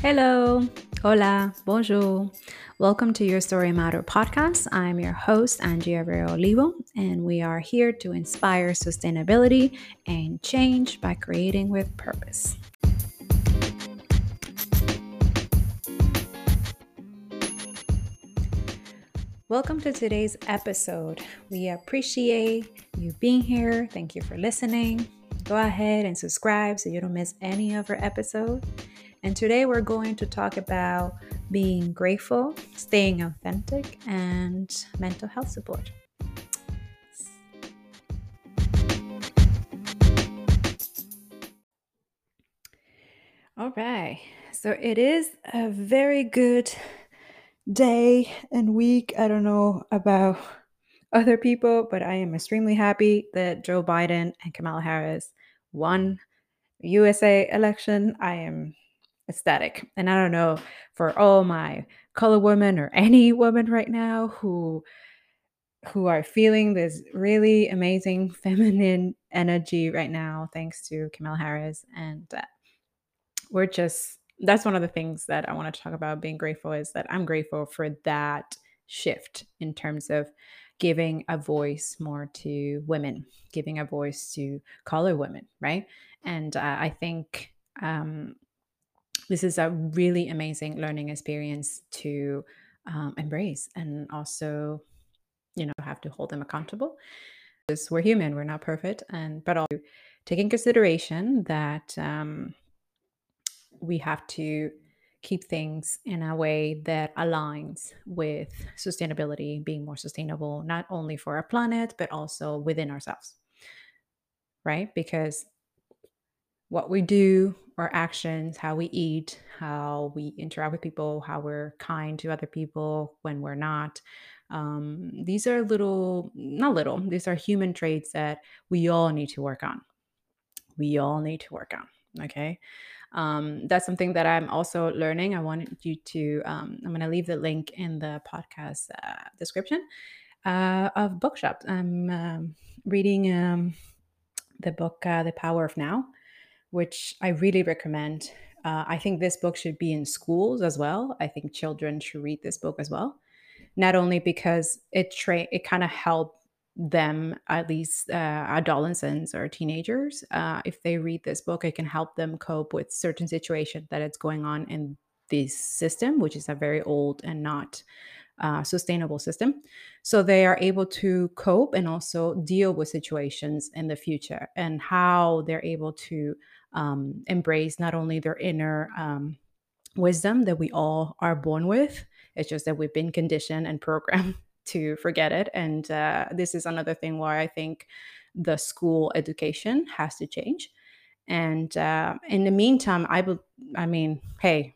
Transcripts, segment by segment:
Hello, hola, bonjour. Welcome to Your Story Matter podcast. I'm your host, Angie Abreu Olivo, and we are here to inspire sustainability and change by creating with purpose. Welcome to today's episode. We appreciate you being here. Thank you for listening. Go ahead and subscribe so you don't miss any of our episodes. And today we're going to talk about being grateful, staying authentic, and mental health support. All right. So it is a very good day and week. I don't know about other people, but I am extremely happy that Joe Biden and Kamala Harris won USA election. I am ecstatic. And I don't know for all my color women or any woman right now who who are feeling this really amazing feminine energy right now thanks to Kamala Harris and uh, we're just that's one of the things that I want to talk about being grateful is that I'm grateful for that shift in terms of giving a voice more to women, giving a voice to color women, right? And uh, I think um, this is a really amazing learning experience to um, embrace and also you know have to hold them accountable. Because we're human we're not perfect and but also take in consideration that um, we have to keep things in a way that aligns with sustainability being more sustainable not only for our planet but also within ourselves right? Because what we do, our actions, how we eat, how we interact with people, how we're kind to other people when we're not. Um, these are little, not little, these are human traits that we all need to work on. We all need to work on. Okay. Um, that's something that I'm also learning. I wanted you to, um, I'm going to leave the link in the podcast uh, description uh, of Bookshop. I'm um, reading um, the book, uh, The Power of Now which I really recommend. Uh, I think this book should be in schools as well. I think children should read this book as well, not only because it tra- it kind of help them at least uh, adolescents or teenagers uh, if they read this book it can help them cope with certain situation that it's going on in this system which is a very old and not uh, sustainable system. So they are able to cope and also deal with situations in the future and how they're able to um, embrace not only their inner um, wisdom that we all are born with, it's just that we've been conditioned and programmed to forget it. And uh, this is another thing why I think the school education has to change. And uh, in the meantime, I, be- I mean, hey,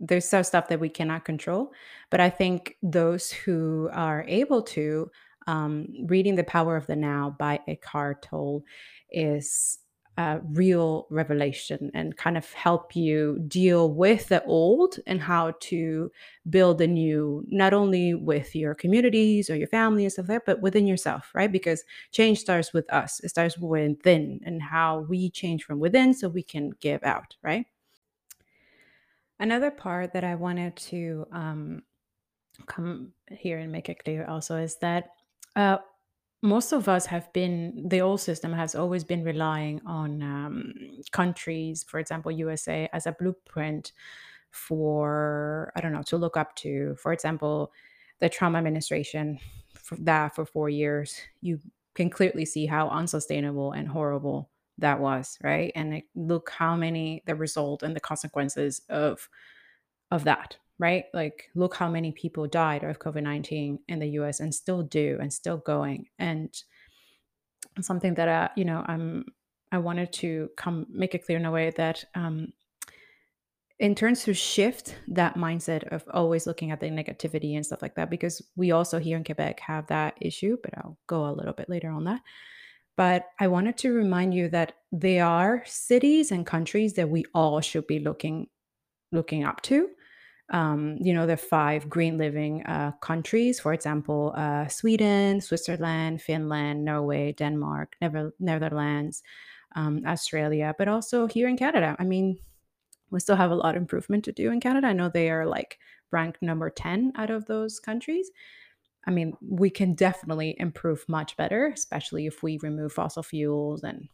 there's some stuff that we cannot control, but I think those who are able to, um, reading The Power of the Now by Eckhart Tolle is uh, real revelation and kind of help you deal with the old and how to build the new, not only with your communities or your family and stuff like that, but within yourself, right? Because change starts with us, it starts within and how we change from within so we can give out, right? Another part that I wanted to um, come here and make it clear also is that uh, most of us have been the old system has always been relying on um, countries for example usa as a blueprint for i don't know to look up to. For example the trump administration for that for four years you can clearly see how unsustainable and horrible that was right? And look how many the result and the consequences of of that right? Like, look how many people died of COVID 19 in the US and still do and still going. And something that, I, you know, I'm, I wanted to come make it clear in a way that, um, in terms to shift that mindset of always looking at the negativity and stuff like that, because we also here in Quebec have that issue, but I'll go a little bit later on that. But I wanted to remind you that there are cities and countries that we all should be looking looking up to um, you know, the five green living uh, countries, for example, uh, Sweden, Switzerland, Finland, Norway, Denmark, Never- Netherlands, um, Australia, but also here in Canada. I mean, we still have a lot of improvement to do in Canada. I know they are like ranked number 10 out of those countries. I mean, we can definitely improve much better, especially if we remove fossil fuels and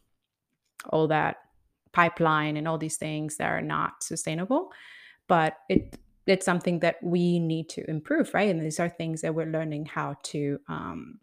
all that pipeline and all these things that are not sustainable. But it it's something that we need to improve, right? And these are things that we're learning how to um,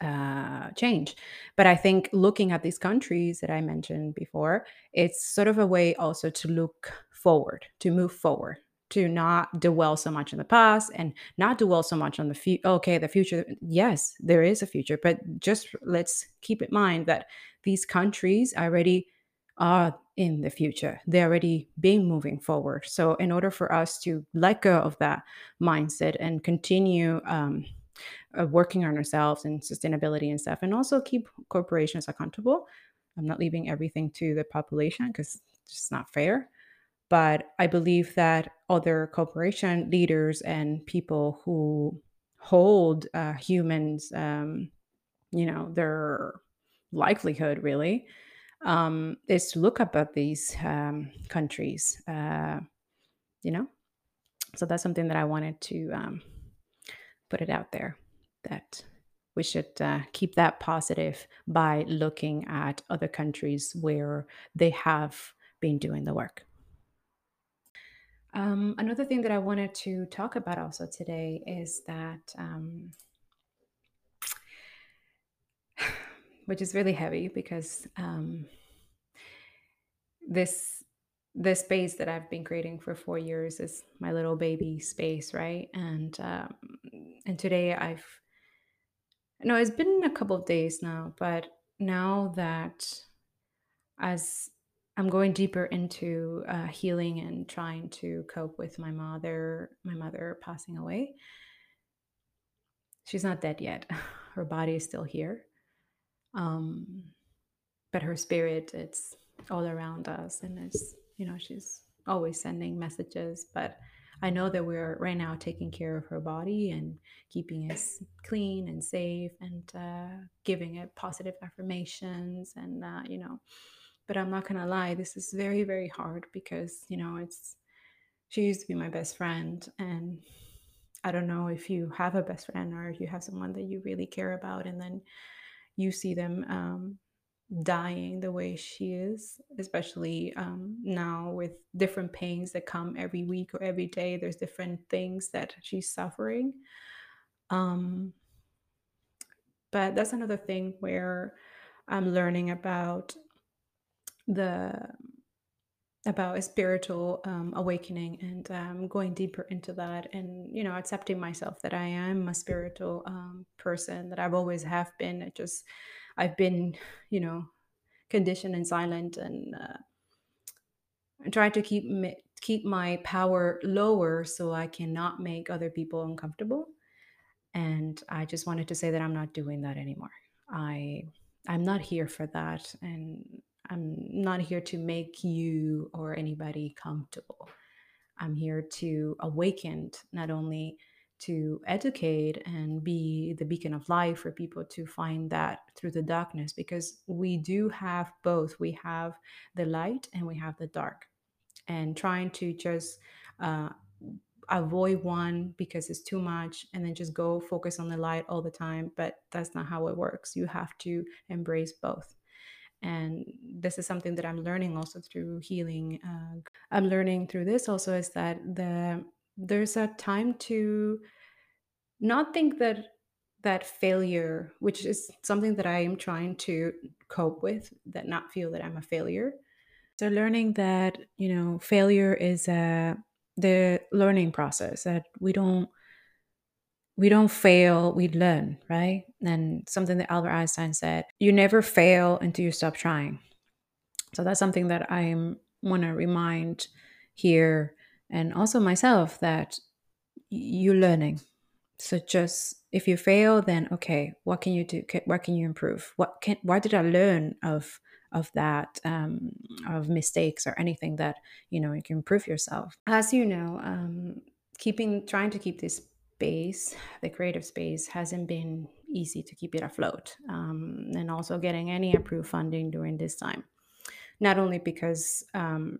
uh, change. But I think looking at these countries that I mentioned before, it's sort of a way also to look forward, to move forward, to not dwell so much in the past and not dwell so much on the future. Okay, the future. Yes, there is a future, but just let's keep in mind that these countries already are in the future. They're already being moving forward. So, in order for us to let go of that mindset and continue um, uh, working on ourselves and sustainability and stuff, and also keep corporations accountable, I'm not leaving everything to the population because it's just not fair. But I believe that other corporation leaders and people who hold uh, humans, um, you know, their livelihood really um, is to look up at these um, countries, uh, you know. So that's something that I wanted to um, put it out there that we should uh, keep that positive by looking at other countries where they have been doing the work. Um, another thing that I wanted to talk about also today is that, um, which is really heavy because um, this this space that I've been creating for four years is my little baby space, right? And um, and today I've no, it's been a couple of days now, but now that as I'm going deeper into uh, healing and trying to cope with my mother, my mother passing away. She's not dead yet. Her body is still here. Um, but her spirit, it's all around us. And it's, you know, she's always sending messages. But I know that we're right now taking care of her body and keeping it clean and safe and uh, giving it positive affirmations and, uh, you know, but I'm not gonna lie, this is very, very hard because, you know, it's she used to be my best friend. And I don't know if you have a best friend or if you have someone that you really care about and then you see them um, dying the way she is, especially um, now with different pains that come every week or every day. There's different things that she's suffering. Um, but that's another thing where I'm learning about the about a spiritual um, awakening and um, going deeper into that and you know accepting myself that i am a spiritual um, person that i've always have been. It just i've been you know conditioned and silent and uh, trying to keep me, keep my power lower so i cannot make other people uncomfortable. And i just wanted to say that i'm not doing that anymore. I i'm not here for that. And I'm not here to make you or anybody comfortable. I'm here to awaken, not only to educate and be the beacon of light for people to find that through the darkness, because we do have both. We have the light and we have the dark. And trying to just uh, avoid one because it's too much and then just go focus on the light all the time. But that's not how it works. You have to embrace both and this is something that i'm learning also through healing uh, i'm learning through this also is that the there's a time to not think that that failure which is something that i am trying to cope with that not feel that i'm a failure. So learning that you know failure is a the learning process that we don't we don't fail, we learn, right? And something that Albert Einstein said, you never fail until you stop trying. So that's something that I want to remind here and also myself that you're learning. So just if you fail, then okay, what can you do? What can you improve? What can? What did I learn of of that um, of mistakes or anything that you know you can improve yourself? As you know, um, keeping trying to keep this space, the creative space, hasn't been easy to keep it afloat. Um, and also getting any approved funding during this time. Not only because um,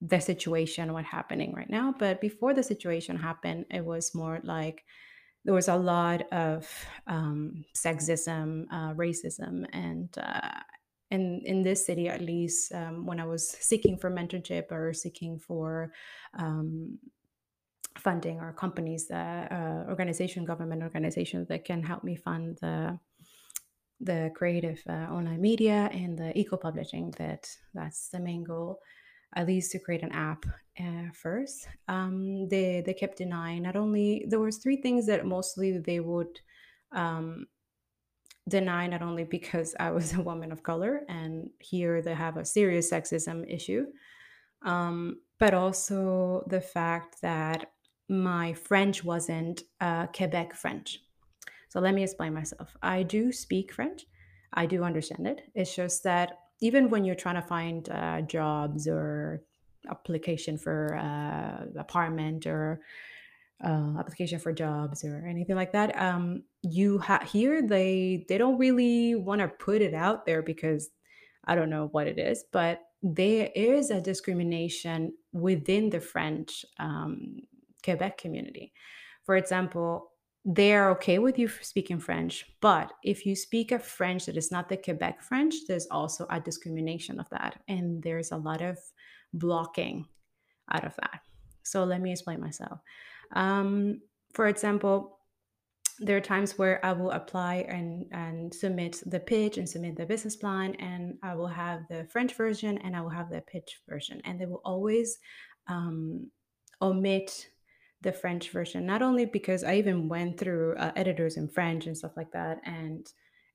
the situation what happening right now but before the situation happened it was more like there was a lot of um, sexism uh, racism and uh, in in this city at least um, when i was seeking for mentorship or seeking for um, funding or companies that uh, organization government organizations that can help me fund the the creative uh, online media and the eco publishing that that's the main goal at least to create an app uh, first. Um, they they kept denying. Not only there was three things that mostly they would um, deny not only because i was a woman of color and here they have a serious sexism issue um, but also the fact that my french wasn't uh, quebec french so let me explain myself. I do speak French. I do understand it. It's just that even when you're trying to find uh, jobs or application for uh, apartment or uh, application for jobs or anything like that, um, you ha- here they they don't really want to put it out there because I don't know what it is, but there is a discrimination within the French um, Quebec community. For example, they are okay with you speaking French, but if you speak a French that is not the Quebec French, there's also a discrimination of that. And there's a lot of blocking out of that. So let me explain myself. Um, for example, there are times where I will apply and, and submit the pitch and submit the business plan, and I will have the French version and I will have the pitch version. And they will always um, omit the French version, not only because I even went through uh, editors in French and stuff like that. And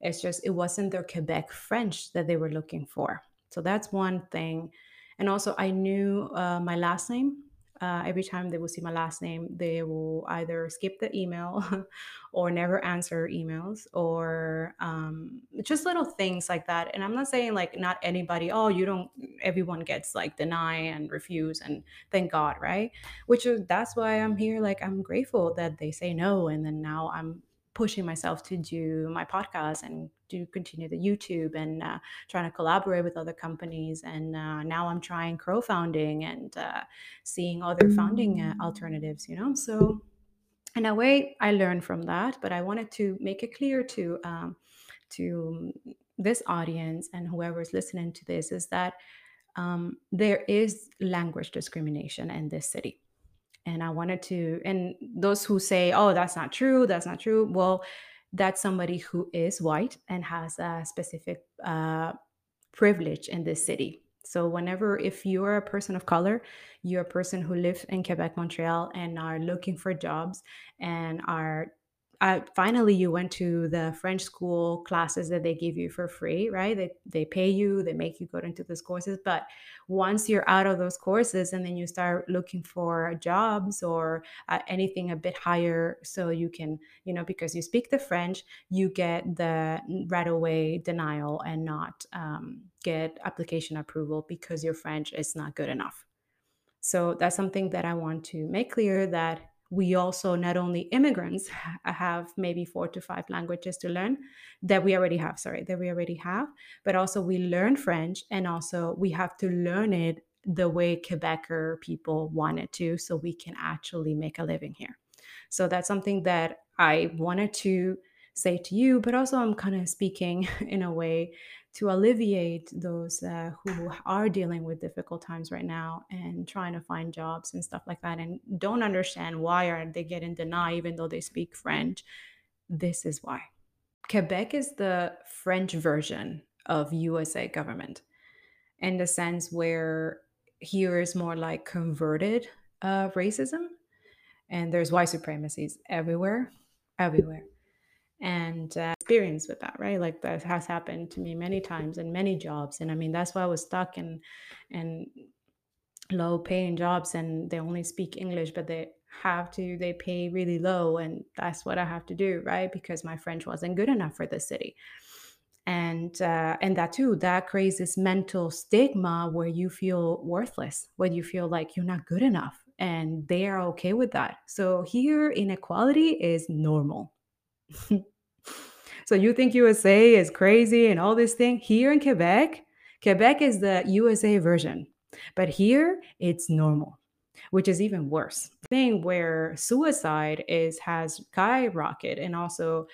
it's just, it wasn't their Quebec French that they were looking for. So that's one thing. And also, I knew uh, my last name uh, every time they will see my last name, they will either skip the email or never answer emails or um, just little things like that. And I'm not saying like not anybody, oh, you don't, everyone gets like deny and refuse and thank God, right? Which is, that's why I'm here. Like, I'm grateful that they say no. And then now I'm pushing myself to do my podcast and to continue the YouTube and uh, trying to collaborate with other companies. And uh, now I'm trying crowdfunding and uh, seeing other funding uh, alternatives, you know? So, in a way, I learned from that, but I wanted to make it clear to, um, to this audience and whoever's listening to this is that um, there is language discrimination in this city and I wanted to, and those who say, oh, that's not true, that's not true, well, that's somebody who is white and has a specific uh, privilege in this city. So, whenever, if you're a person of color, you're a person who lives in Quebec, Montreal, and are looking for jobs and are uh, finally you went to the French school classes that they give you for free, right? They, they pay you, they make you go into those courses. But once you're out of those courses and then you start looking for jobs or uh, anything a bit higher, so you can, you know, because you speak the French, you get the right away denial and not um, get application approval because your French is not good enough. So that's something that I want to make clear that we also not only immigrants have maybe four to five languages to learn that we already have sorry that we already have but also we learn french and also we have to learn it the way quebecer people wanted to so we can actually make a living here. So that's something that i wanted to say to you but also i'm kind of speaking in a way to alleviate those uh, who are dealing with difficult times right now and trying to find jobs and stuff like that and don't understand why are they getting denied even though they speak french this is why. Quebec is the french version of usa government in the sense where here is more like converted uh, racism and there's white supremacies everywhere everywhere and uh, experience with that right? Like that has happened to me many times in many jobs and i mean that's why i was stuck in in low paying jobs and they only speak english but they have to they pay really low and that's what i have to do right? Because my french wasn't good enough for the city. And uh, and that too that creates this mental stigma where you feel worthless where you feel like you're not good enough and they are okay with that. So here inequality is normal so you think USA is crazy and all this thing? Here in Quebec, Quebec is the USA version. But here, it's normal, which is even worse. Thing where suicide is has skyrocketed and also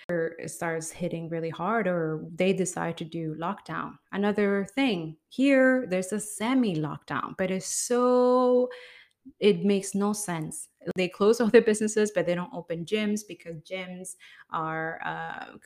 starts hitting really hard or they decide to do lockdown. Another thing, here there's a semi lockdown, but it's so it makes no sense. They close all their businesses, but they don't open gyms because gyms are. Uh,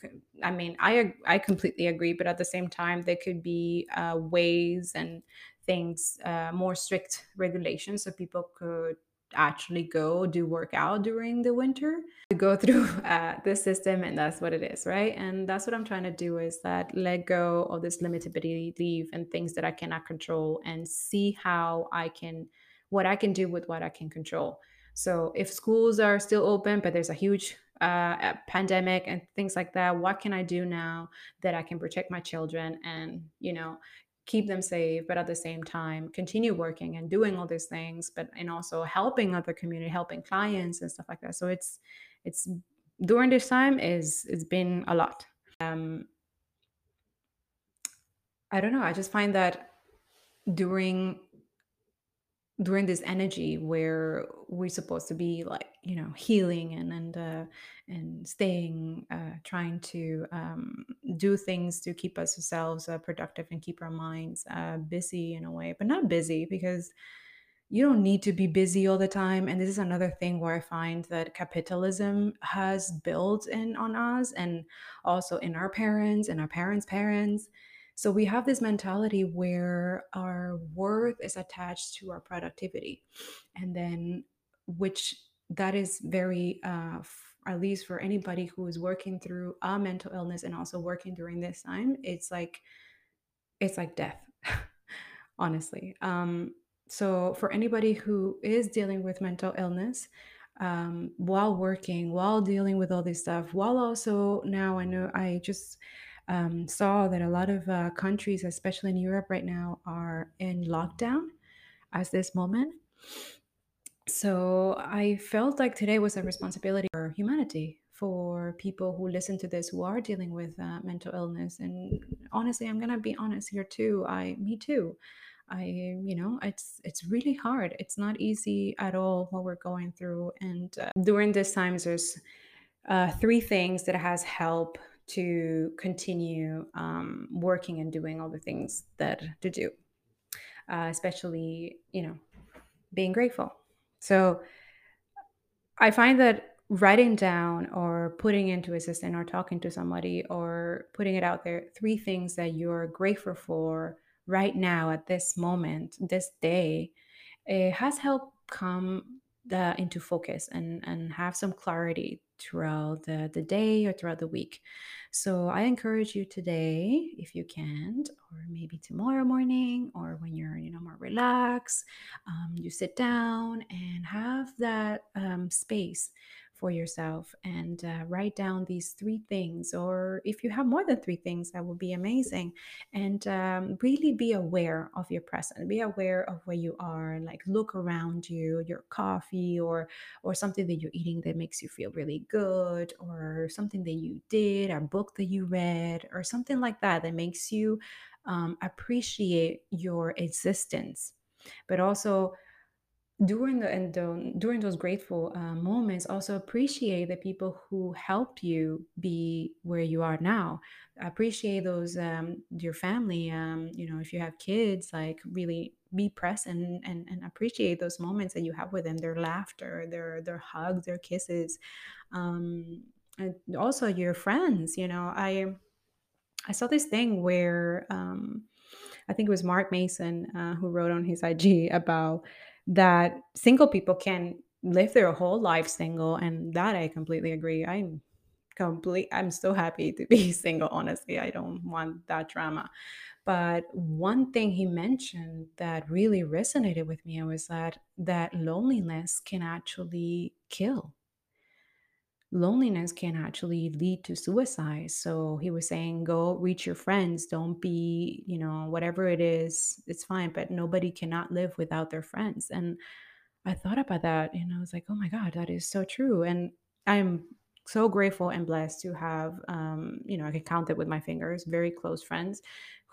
I mean, I I completely agree, but at the same time, there could be uh, ways and things, uh, more strict regulations, so people could actually go do workout during the winter to go through uh, the system and that's what it is right and that's what i'm trying to do is that let go of this limitability leave and things that i cannot control and see how i can what I can do with what I can control. So if schools are still open, but there's a huge uh, pandemic and things like that, what can I do now that I can protect my children and you know keep them safe, but at the same time continue working and doing all these things, but and also helping other community, helping clients and stuff like that. So it's it's during this time is it's been a lot. Um, I don't know. I just find that during during this energy where we're supposed to be like you know healing and and uh, and staying uh, trying to um, do things to keep ourselves uh, productive and keep our minds uh, busy in a way but not busy because you don't need to be busy all the time and this is another thing where i find that capitalism has built in on us and also in our parents and our parents parents so we have this mentality where our worth is attached to our productivity and then which that is very uh at least for anybody who is working through a mental illness and also working during this time it's like it's like death honestly. Um so for anybody who is dealing with mental illness um, while working while dealing with all this stuff while also now i know i just um, saw that a lot of uh, countries especially in europe right now are in lockdown as this moment so I felt like today was a responsibility for humanity, for people who listen to this who are dealing with uh, mental illness. And honestly, I'm gonna be honest here too. I, me too. I, you know, it's it's really hard. It's not easy at all what we're going through. And uh, during this times, there's uh, three things that has helped to continue um, working and doing all the things that to do, uh, especially you know being grateful. So I find that writing down or putting into a system or talking to somebody or putting it out there, three things that you're grateful for right now at this moment, this day, it has helped come the, into focus and, and have some clarity throughout the, the day or throughout the week. So I encourage you today, if you can, or maybe tomorrow morning, or when you're, you know, more relaxed, um, you sit down and have that um, space for yourself and uh, write down these three things or if you have more than three things that would be amazing. And um, really be aware of your present be aware of where you are like look around you your coffee or or something that you're eating that makes you feel really good or something that you did a book that you read or something like that that makes you um, appreciate your existence. But also during the and the, during those grateful uh, moments also appreciate the people who helped you be where you are now. Appreciate those um, your family um, you know if you have kids like really be present and, and appreciate those moments that you have with them their laughter their their hugs their kisses um, and also your friends you know i i saw this thing where um, I think it was Mark Manson uh, who wrote on his IG about that single people can live their whole life single, and that I completely agree. I'm complete. I'm so happy to be single. Honestly, I don't want that drama. But one thing he mentioned that really resonated with me was that that loneliness can actually kill loneliness can actually lead to suicide. So he was saying, go reach your friends. Don't be, you know, whatever it is, it's fine, but nobody cannot live without their friends. And I thought about that and I was like, oh my God, that is so true. And I'm so grateful and blessed to have, um, you know, I can count it with my fingers, very close friends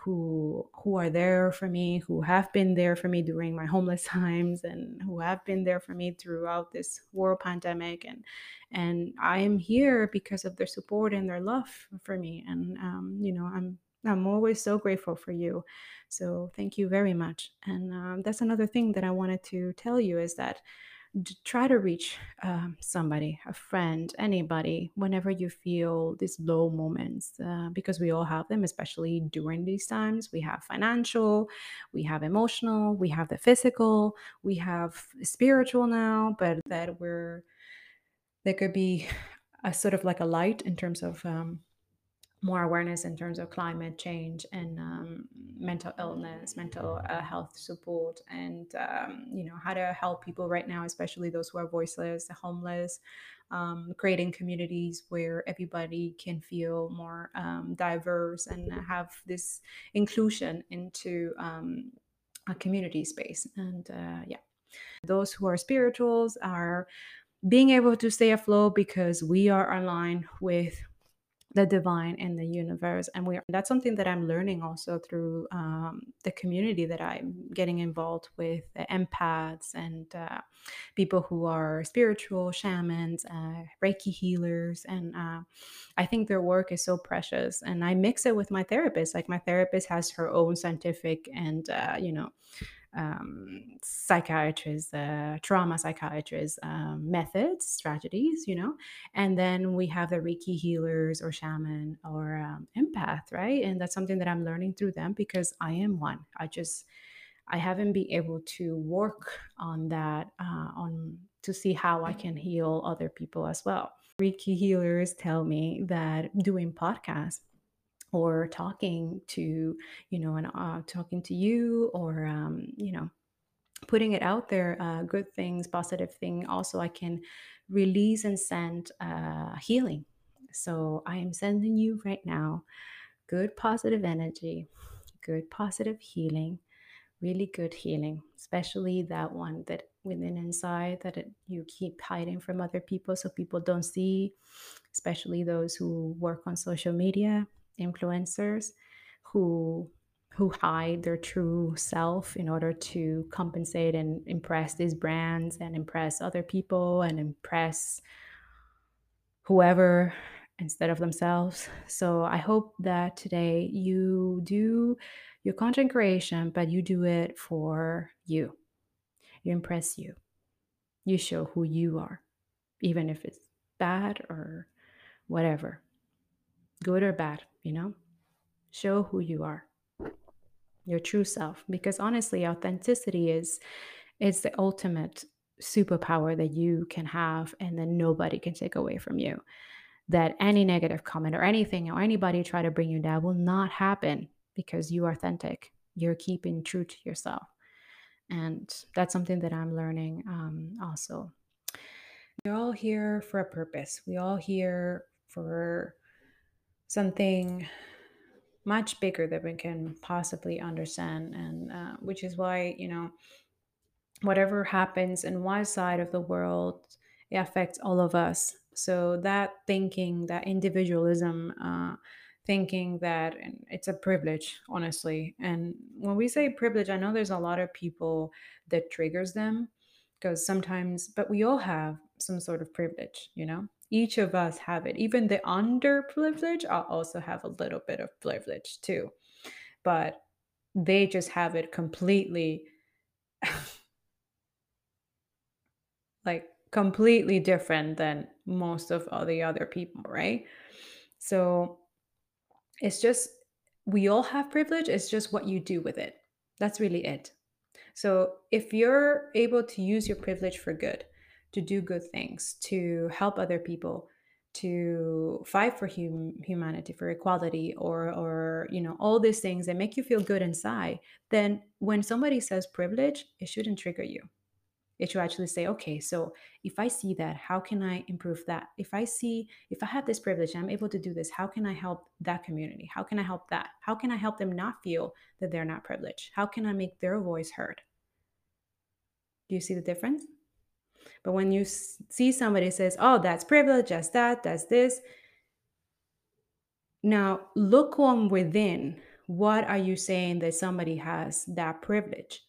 who who are there for me who have been there for me during my homeless times and who have been there for me throughout this world pandemic. And and i am here because of their support and their love for me. And um, you know i'm i'm always so grateful for you. So thank you very much. And um, that's another thing that i wanted to tell you is that try to reach um, somebody, a friend, anybody, whenever you feel these low moments, uh, because we all have them, especially during these times. We have financial, we have emotional, we have the physical, we have spiritual now, but that we're, there could be a sort of like a light in terms of um, more awareness in terms of climate change and um, mental illness, mental uh, health support, and um, you know how to help people right now, especially those who are voiceless, the homeless. Um, creating communities where everybody can feel more um, diverse and have this inclusion into um, a community space. And uh, yeah, those who are spirituals are being able to stay afloat because we are aligned with the divine and the universe and we that's something that i'm learning also through um, the community that i'm getting involved with the empaths and uh, people who are spiritual shamans uh, reiki healers and uh, i think their work is so precious and i mix it with my therapist like my therapist has her own scientific and uh, you know um, psychiatrists, uh, trauma psychiatrists, um, methods, strategies, you know, and then we have the Reiki healers or shaman or um, empath, right? And that's something that I'm learning through them because I am one. I just I haven't been able to work on that uh, on to see how I can heal other people as well. Reiki healers tell me that doing podcasts or talking to you know and uh, talking to you or um, you know putting it out there uh, good things positive thing also i can release and send uh, healing. So i am sending you right now good positive energy good positive healing really good healing especially that one that within inside that it, you keep hiding from other people so people don't see especially those who work on social media influencers who who hide their true self in order to compensate and impress these brands and impress other people and impress whoever instead of themselves. So I hope that today you do your content creation, but you do it for you. You impress you. You show who you are, even if it's bad or whatever, good or bad, you know? Show who you are, your true self. Because honestly, authenticity is is the ultimate superpower that you can have and then nobody can take away from you. That any negative comment or anything or anybody try to bring you down will not happen because you are authentic. You're keeping true to yourself. And that's something that I'm learning um, also. We're all here for a purpose. We all here for something much bigger than we can possibly understand and uh, which is why you know whatever happens in one side of the world it affects all of us. So that thinking that individualism uh, thinking that it's a privilege honestly. And when we say privilege i know there's a lot of people that triggers them because sometimes but we all have some sort of privilege you know each of us have it. Even the underprivileged also have a little bit of privilege too. But they just have it completely like completely different than most of all the other people, right? So it's just we all have privilege, it's just what you do with it. That's really it. So if you're able to use your privilege for good, to do good things, to help other people, to fight for hum- humanity, for equality, or or you know all these things that make you feel good inside, then when somebody says privilege, it shouldn't trigger you. It should actually say, okay, so if I see that, how can I improve that? If I see, if I have this privilege, I'm able to do this, how can I help that community? How can I help that? How can I help them not feel that they're not privileged? How can I make their voice heard? Do you see the difference? But when you see somebody says, "Oh, that's privilege, that's that, that's this," now look on within what are you saying that somebody has that privilege?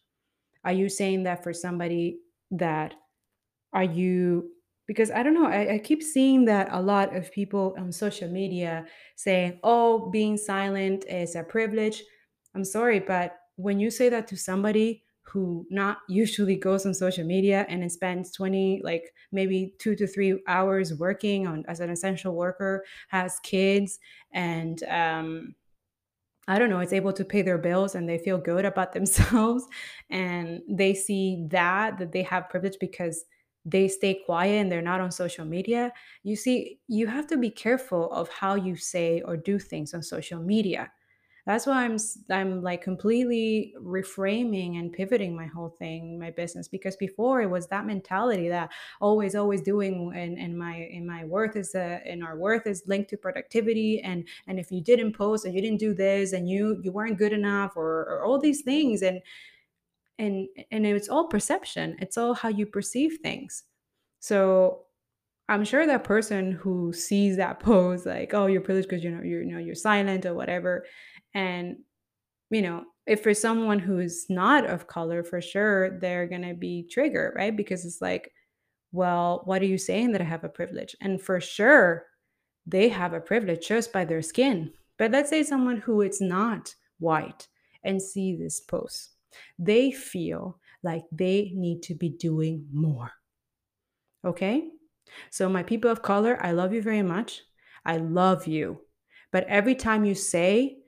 Are you saying that for somebody that are you because I don't know, I, I keep seeing that a lot of people on social media saying, oh, being silent is a privilege. I'm sorry, but when you say that to somebody who not usually goes on social media and then spends 20 like maybe two to three hours working on as an essential worker has kids and um I don't know, it's able to pay their bills and they feel good about themselves and they see that that they have privilege because they stay quiet and they're not on social media. You see, you have to be careful of how you say or do things on social media that's why I'm I'm like completely reframing and pivoting my whole thing, my business, because before it was that mentality that always, always doing, and, and my and my worth is a and our worth is linked to productivity, and and if you didn't post and you didn't do this and you you weren't good enough or, or all these things, and and and it's all perception. It's all how you perceive things. So I'm sure that person who sees that post like, oh, you're privileged because you know you're you know you're silent or whatever, and you know, if for someone who's not of color, for sure, they're going to be triggered, right? Because it's like, well, what are you saying that I have a privilege? And for sure, they have a privilege just by their skin. But let's say someone who is not white and see this post, they feel like they need to be doing more. Okay? So, my people of color, I love you very much. I love you. But every time you say,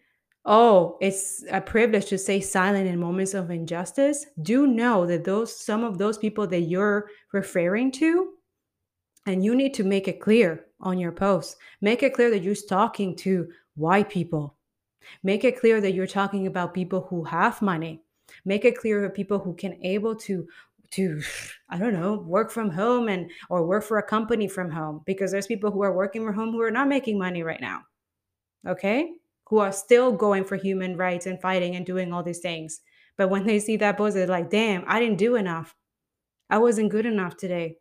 oh, it's a privilege to stay silent in moments of injustice, do know that those some of those people that you're referring to, and you need to make it clear on your post. Make it clear that you're talking to white people. Make it clear that you're talking about people who have money. Make it clear that people who can able to to I don't know, work from home and or work for a company from home because there's people who are working from home who are not making money right now. Okay? Who are still going for human rights and fighting and doing all these things. But when they see that post, they're like, damn, I didn't do enough. I wasn't good enough today.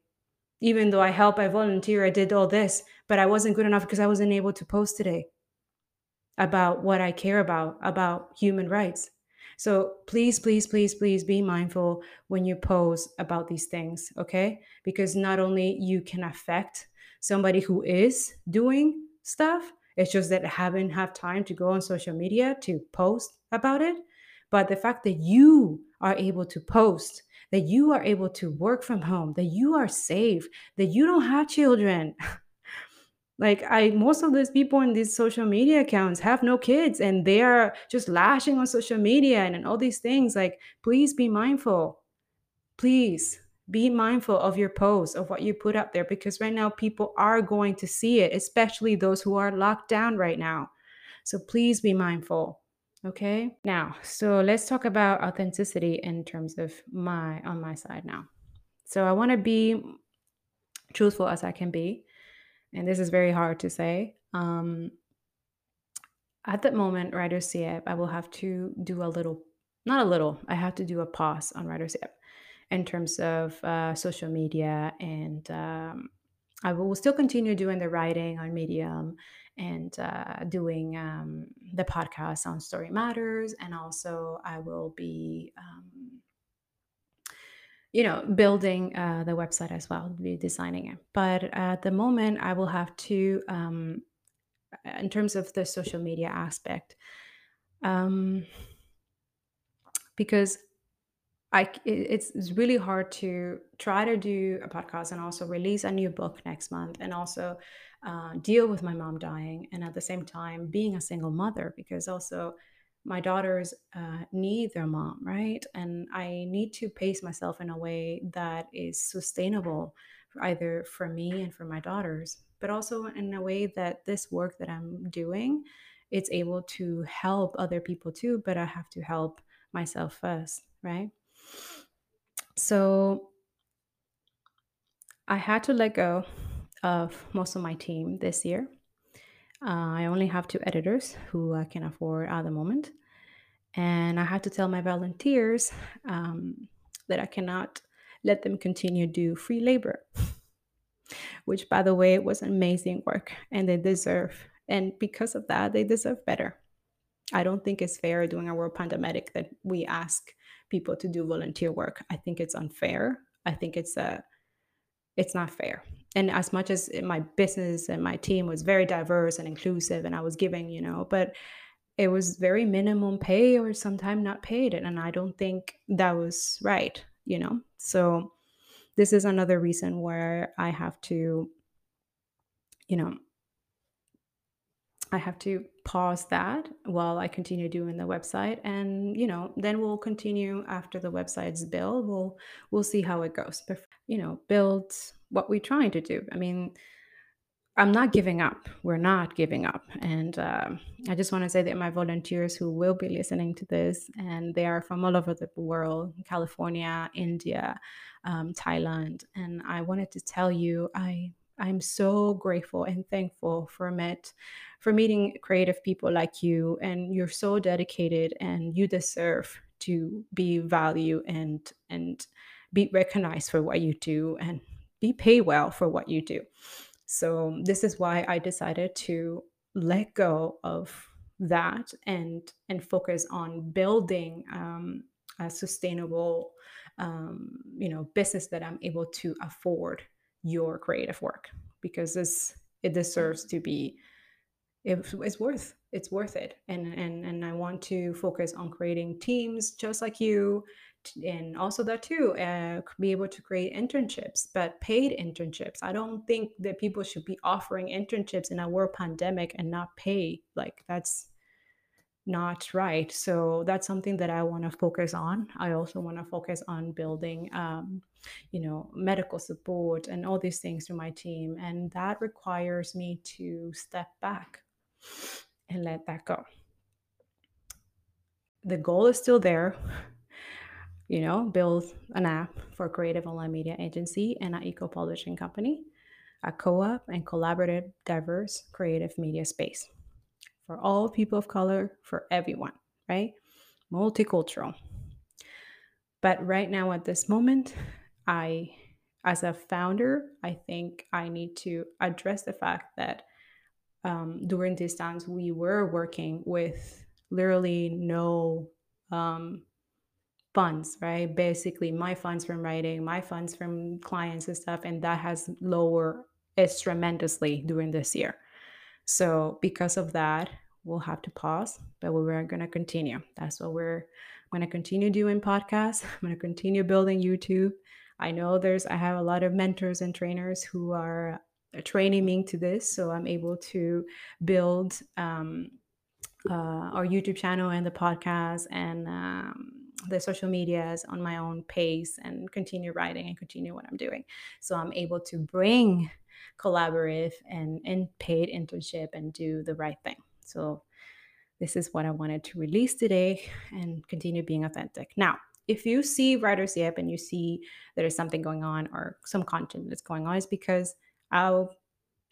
Even though I help, I volunteer, I did all this, but I wasn't good enough because I wasn't able to post today about what I care about, about human rights. So please, please, please, please be mindful when you post about these things, okay? Because not only you can affect somebody who is doing stuff, it's just that I haven't have time to go on social media to post about it. But the fact that you are able to post, that you are able to work from home, that you are safe, that you don't have children, Like I most of these people in these social media accounts have no kids and they are just lashing on social media and, and all these things. Like, please be mindful. Please be mindful of your posts, of what you put up there, because right now people are going to see it, especially those who are locked down right now. So please be mindful. Okay. Now, so let's talk about authenticity in terms of my on my side now. So I want to be truthful as I can be and this is very hard to say. Um, at that moment, WritersYep, I will have to do a little, not a little, I have to do a pause on WritersYep in terms of uh, social media. And um, I will still continue doing the writing on Medium and uh, doing um, the podcast on Story Matters. And also, I will be um, you know, building uh, the website as well, be designing it. But at the moment, I will have to, um, in terms of the social media aspect, um, because I it's, it's really hard to try to do a podcast and also release a new book next month and also uh, deal with my mom dying and at the same time being a single mother because also my daughters uh, need their mom, right? And I need to pace myself in a way that is sustainable, either for me and for my daughters, but also in a way that this work that I'm doing, it's able to help other people too. But I have to help myself first, right? So I had to let go of most of my team this year. Uh, I only have two editors who I can afford at the moment. And I had to tell my volunteers um, that I cannot let them continue to do free labor, which, by the way, was amazing work and they deserve. And because of that, they deserve better. I don't think it's fair during a world pandemic that we ask people to do volunteer work. I think it's unfair. I think it's a it's not fair. And as much as my business and my team was very diverse and inclusive and I was giving, you know, but it was very minimum pay or sometimes not paid and I don't think that was right, you know. So this is another reason where I have to you know I have to pause that while I continue doing the website and you know then we'll continue after the website's built. We'll we'll see how it goes. But you know build what we're trying to do. I mean I'm not giving up. We're not giving up. And um, I just want to say that my volunteers who will be listening to this and they are from all over the world California India um, Thailand. And I wanted to tell you I I'm so grateful and thankful for met for meeting creative people like you and you're so dedicated and you deserve to be valued and and be recognized for what you do and be paid well for what you do. So this is why I decided to let go of that and and focus on building um, a sustainable um, you know business that I'm able to afford your creative work because this it deserves to be it, it's worth it's worth it. And and and i want to focus on creating teams just like you and also that too uh, be able to create internships but paid internships. I don't think that people should be offering internships in a world pandemic and not pay. Like that's not right. So that's something that I want to focus on. I also want to focus on building, um, you know, medical support and all these things to my team. And that requires me to step back and let that go. The goal is still there. You know, build an app for creative online media agency and an eco publishing company, a co op and collaborative, diverse creative media space for all people of color, for everyone, right? Multicultural. But right now, at this moment, I, as a founder, I think I need to address the fact that um, during these times we were working with literally no um, funds, right? Basically, my funds from writing, my funds from clients and stuff, and that has lowered us tremendously during this year. So because of that, we'll have to pause, but we're going to continue. That's what we're going to continue doing podcasts. I'm going to continue building YouTube. I know there's I have a lot of mentors and trainers who are uh, training me to this, so I'm able to build um, uh, our YouTube channel and the podcast and um, the social medias on my own pace and continue writing and continue what I'm doing. So I'm able to bring collaborative and, and paid internship and do the right thing. So this is what I wanted to release today and continue being authentic. Now, if you see WritersYep and you see there's something going on or some content that's going on, it's because I'll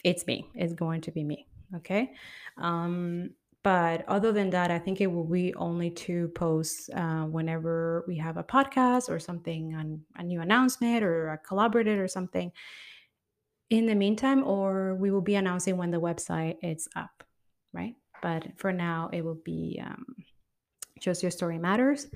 it's me. It's going to be me. Okay. Um, but other than that, I think it will be only two posts uh, whenever we have a podcast or something, on a new announcement or a collaborated or something. In the meantime, or we will be announcing when the website is up, right? But for now, it will be um, just your story matters.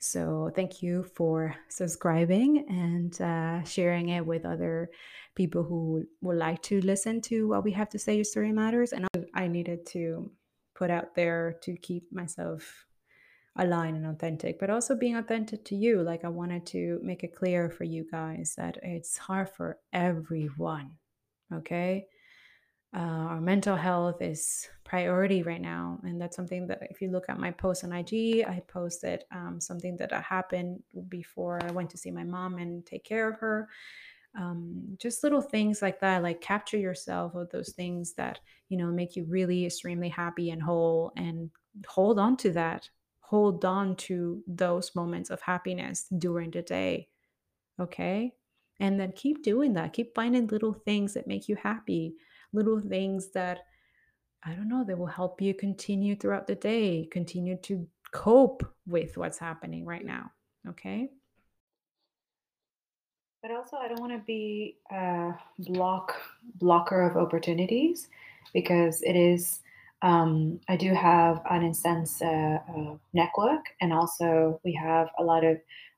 So thank you for subscribing and uh, sharing it with other people who would like to listen to what we have to say. Your story matters, and I needed to put out there to keep myself aligned and authentic, but also being authentic to you. Like I wanted to make it clear for you guys that it's hard for everyone. Okay uh, our mental health is priority right now and that's something that if you look at my post on ig i posted um, something that happened before i went to see my mom and take care of her um, just little things like that like capture yourself of those things that you know make you really extremely happy and whole and hold on to that hold on to those moments of happiness during the day okay and then keep doing that keep finding little things that make you happy little things that I don't know, that will help you continue throughout the day, continue to cope with what's happening right mm. now. Okay. But also, I don't want to be a block blocker of opportunities because it is Um, I do have an instance uh, uh, network, and also we have a lot of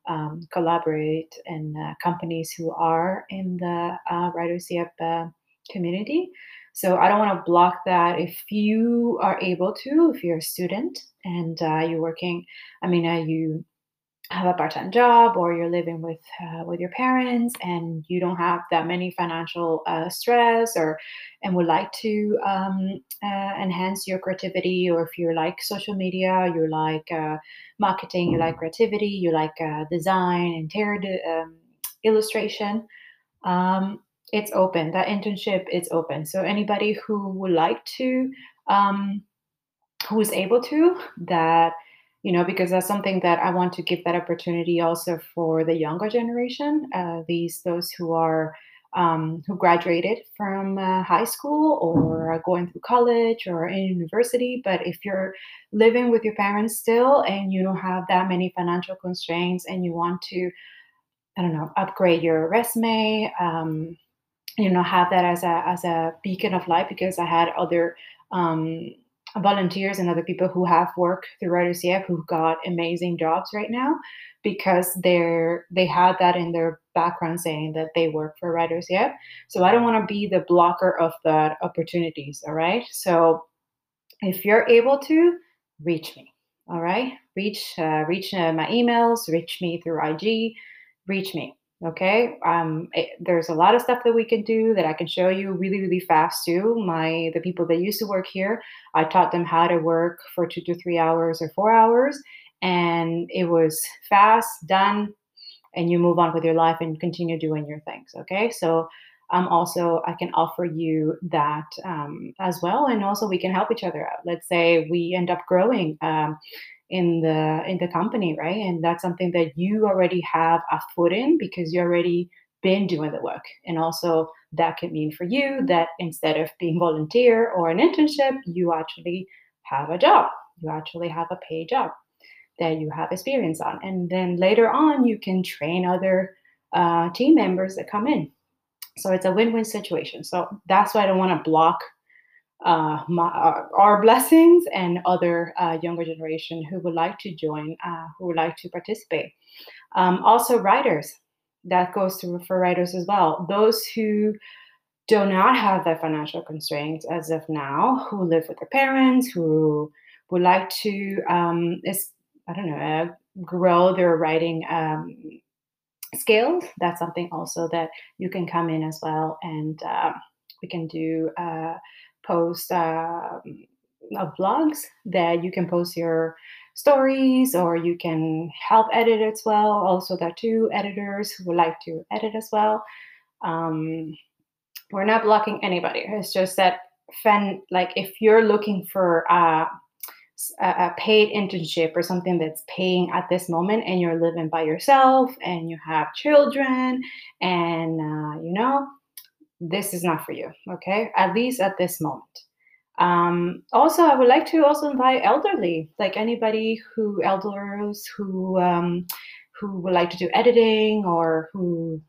um, collaborate and uh, companies who are in the uh, Writers Yep uh, community. So I don't want to block that. If you are able to, if you're a student and uh, you're working, I mean, you have a part-time job or you're living with uh, with your parents and you don't have that many financial uh, stress or and would like to um, uh, enhance your creativity or if you like social media you like uh, marketing you like creativity you like uh, design interior um, illustration um, it's open. That internship is open. So anybody who would like to um, who is able to that you know because that's something that i want to give that opportunity also for the younger generation uh, these those who are um, who graduated from uh, high school or are going through college or in university. But if you're living with your parents still and you don't have that many financial constraints and you want to i don't know upgrade your resume um, you know have that as a as a beacon of light because i had other um, volunteers and other people who have worked through Writers Yep who got amazing jobs right now because they're they had that in their background saying that they work for Writers Yep. So I don't want to be the blocker of that opportunities. All right. So if you're able to reach me, all right, reach uh, reach uh, my emails, reach me through IG, reach me okay um it, there's a lot of stuff that we can do that i can show you really really fast too. My the people that used to work here i taught them how to work for two to three hours or four hours and it was fast done and you move on with your life and continue doing your things okay? So um, also i can offer you that um, as well and also we can help each other out. Let's say we end up growing um, in the in the company right? And that's something that you already have a foot in because you already been doing the work. And also that can mean for you that instead of being volunteer or an internship you actually have a job. You actually have a paid job that you have experience on. And then later on you can train other uh, team members that come in. So it's a win-win situation. So that's why i don't want to block uh, my, uh, our blessings and other uh, younger generation who would like to join, uh, who would like to participate. Um, also, writers. That goes to for writers as well. Those who do not have that financial constraints as of now, who live with their parents, who would like to, um, is, I don't know, uh, grow their writing um, skills. That's something also that you can come in as well, and uh, we can do post uh, of blogs that you can post your stories or you can help edit as well. Also, there are two editors who would like to edit as well. Um, we're not blocking anybody. It's just that, fan, like if you're looking for a, a paid internship or something that's paying at this moment and you're living by yourself and you have children and uh, you know this is not for you okay? At least at this moment. Um, also i would like to also invite elderly like anybody who elders who um, who would like to do editing or who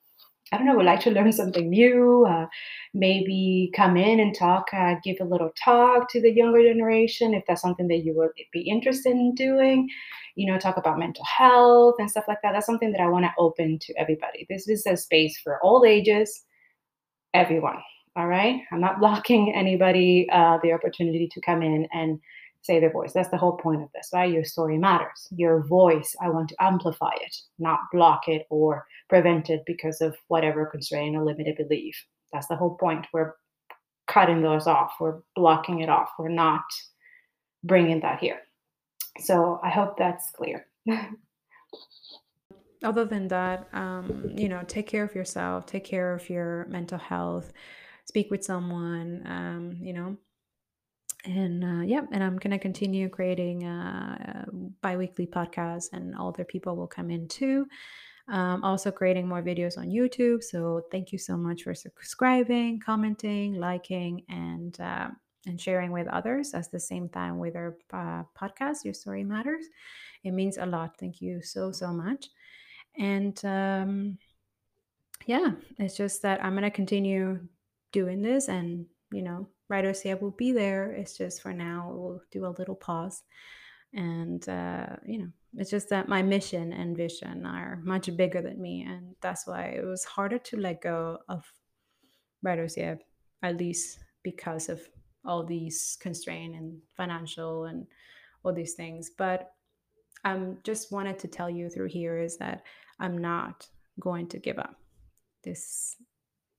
i don't know would like to learn something new uh, maybe come in and talk uh, give a little talk to the younger generation if that's something that you would be interested in doing. You know talk about mental health and stuff like that. That's something that i want to open to everybody. This is a space for all ages everyone. All right. I'm not blocking anybody uh, the opportunity to come in and say their voice. That's the whole point of this, right? Your story matters. Your voice, I want to amplify it, not block it or prevent it because of whatever constraint or limited belief. That's the whole point. We're cutting those off. We're blocking it off. We're not bringing that here. So I hope that's clear. other than that, um, you know, take care of yourself, take care of your mental health, speak with someone, um, you know. And uh, yeah, and I'm gonna continue creating uh, bi-weekly podcasts, and other people will come in too. Um, also creating more videos on YouTube. So thank you so much for subscribing, commenting, liking, and uh, and sharing with others. At the same time with our uh, podcast, Your Story Matters. It means a lot. Thank you so so much. And um, yeah, it's just that I'm going to continue doing this and you know, WritersYep will be there. It's just for now, we'll do a little pause. And, uh, you know, it's just that my mission and vision are much bigger than me. And that's why it was harder to let go of WritersYep, at least because of all these constraint and financial and all these things. But um, just wanted to tell you through here is that I'm not going to give up. This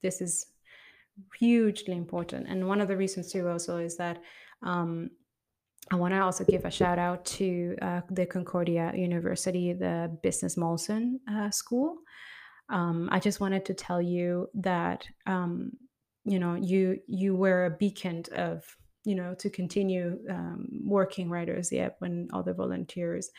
this is hugely important, and one of the reasons too also is that um, I want to also give a shout out to uh, the Concordia University, the Business Molson uh, School. Um, I just wanted to tell you that um, you know you you were a beacon of you know to continue um, working WritersYep when other volunteers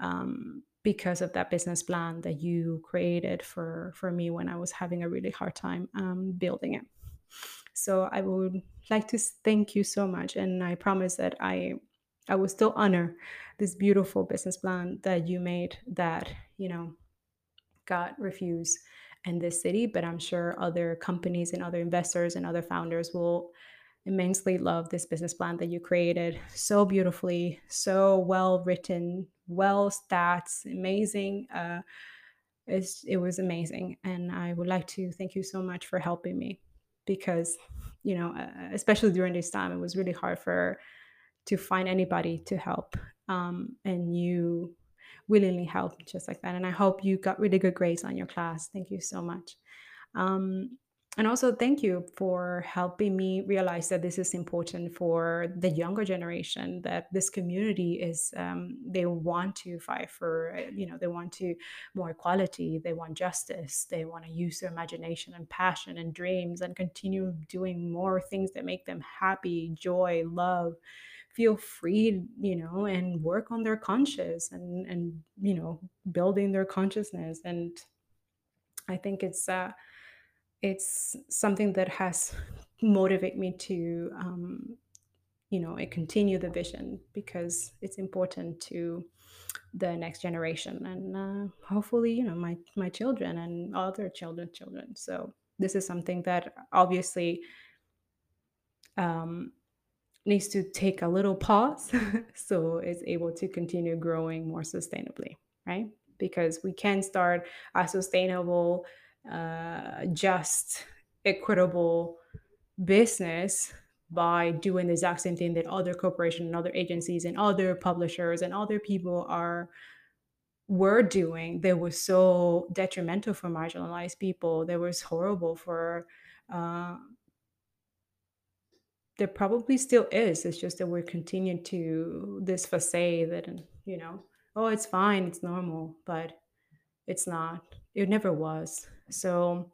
um, because of that business plan that you created for for me when I was having a really hard time um, building it. So I would like to thank you so much, and I promise that I I will still honor this beautiful business plan that you made that you know got refused in this city, but I'm sure other companies and other investors and other founders will immensely love this business plan that you created so beautifully, so well written, well stats, amazing. Uh, it was amazing. And I would like to thank you so much for helping me because, you know, uh, especially during this time, it was really hard for to find anybody to help. Um, and you willingly helped just like that. And I hope you got really good grades on your class. Thank you so much. Um, and also, thank you for helping me realize that this is important for the younger generation. That this community is, um, they want to fight for, uh, you know, they want to more equality, they want justice, they want to use their imagination and passion and dreams and continue doing more things that make them happy, joy, love feel free you know and work on their conscious and and you know building their consciousness and i think it's uh it's something that has motivated me to um you know continue the vision because it's important to the next generation and uh, hopefully you know my my children and other children children so this is something that obviously um, needs to take a little pause so it's able to continue growing more sustainably, right? Because we can start a sustainable, uh, just, equitable business by doing the exact same thing that other corporations and other agencies and other publishers and other people are were doing that was so detrimental for marginalized people that was horrible for uh, there probably still is. It's just that we're continuing to this facade that, you know, oh, it's fine, it's normal, but it's not. It never was. So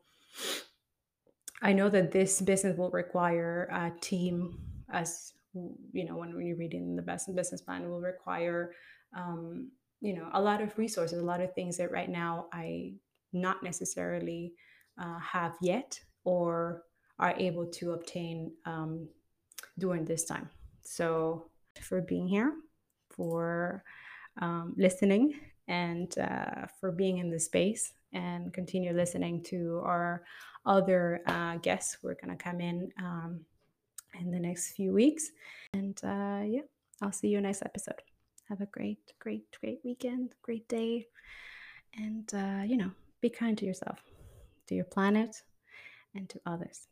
I know that this business will require a team, as you know, when you're reading the best business plan, will require, um, you know, a lot of resources, a lot of things that right now I not necessarily uh, have yet or are able to obtain um, during this time. So, for being here, for um, listening, and uh, for being in this space and continue listening to our other uh, guests. We're going to come in um, in the next few weeks. And uh, yeah, I'll see you next episode. Have a great, great, great weekend, great day. And, uh, you know, be kind to yourself, to your planet, and to others.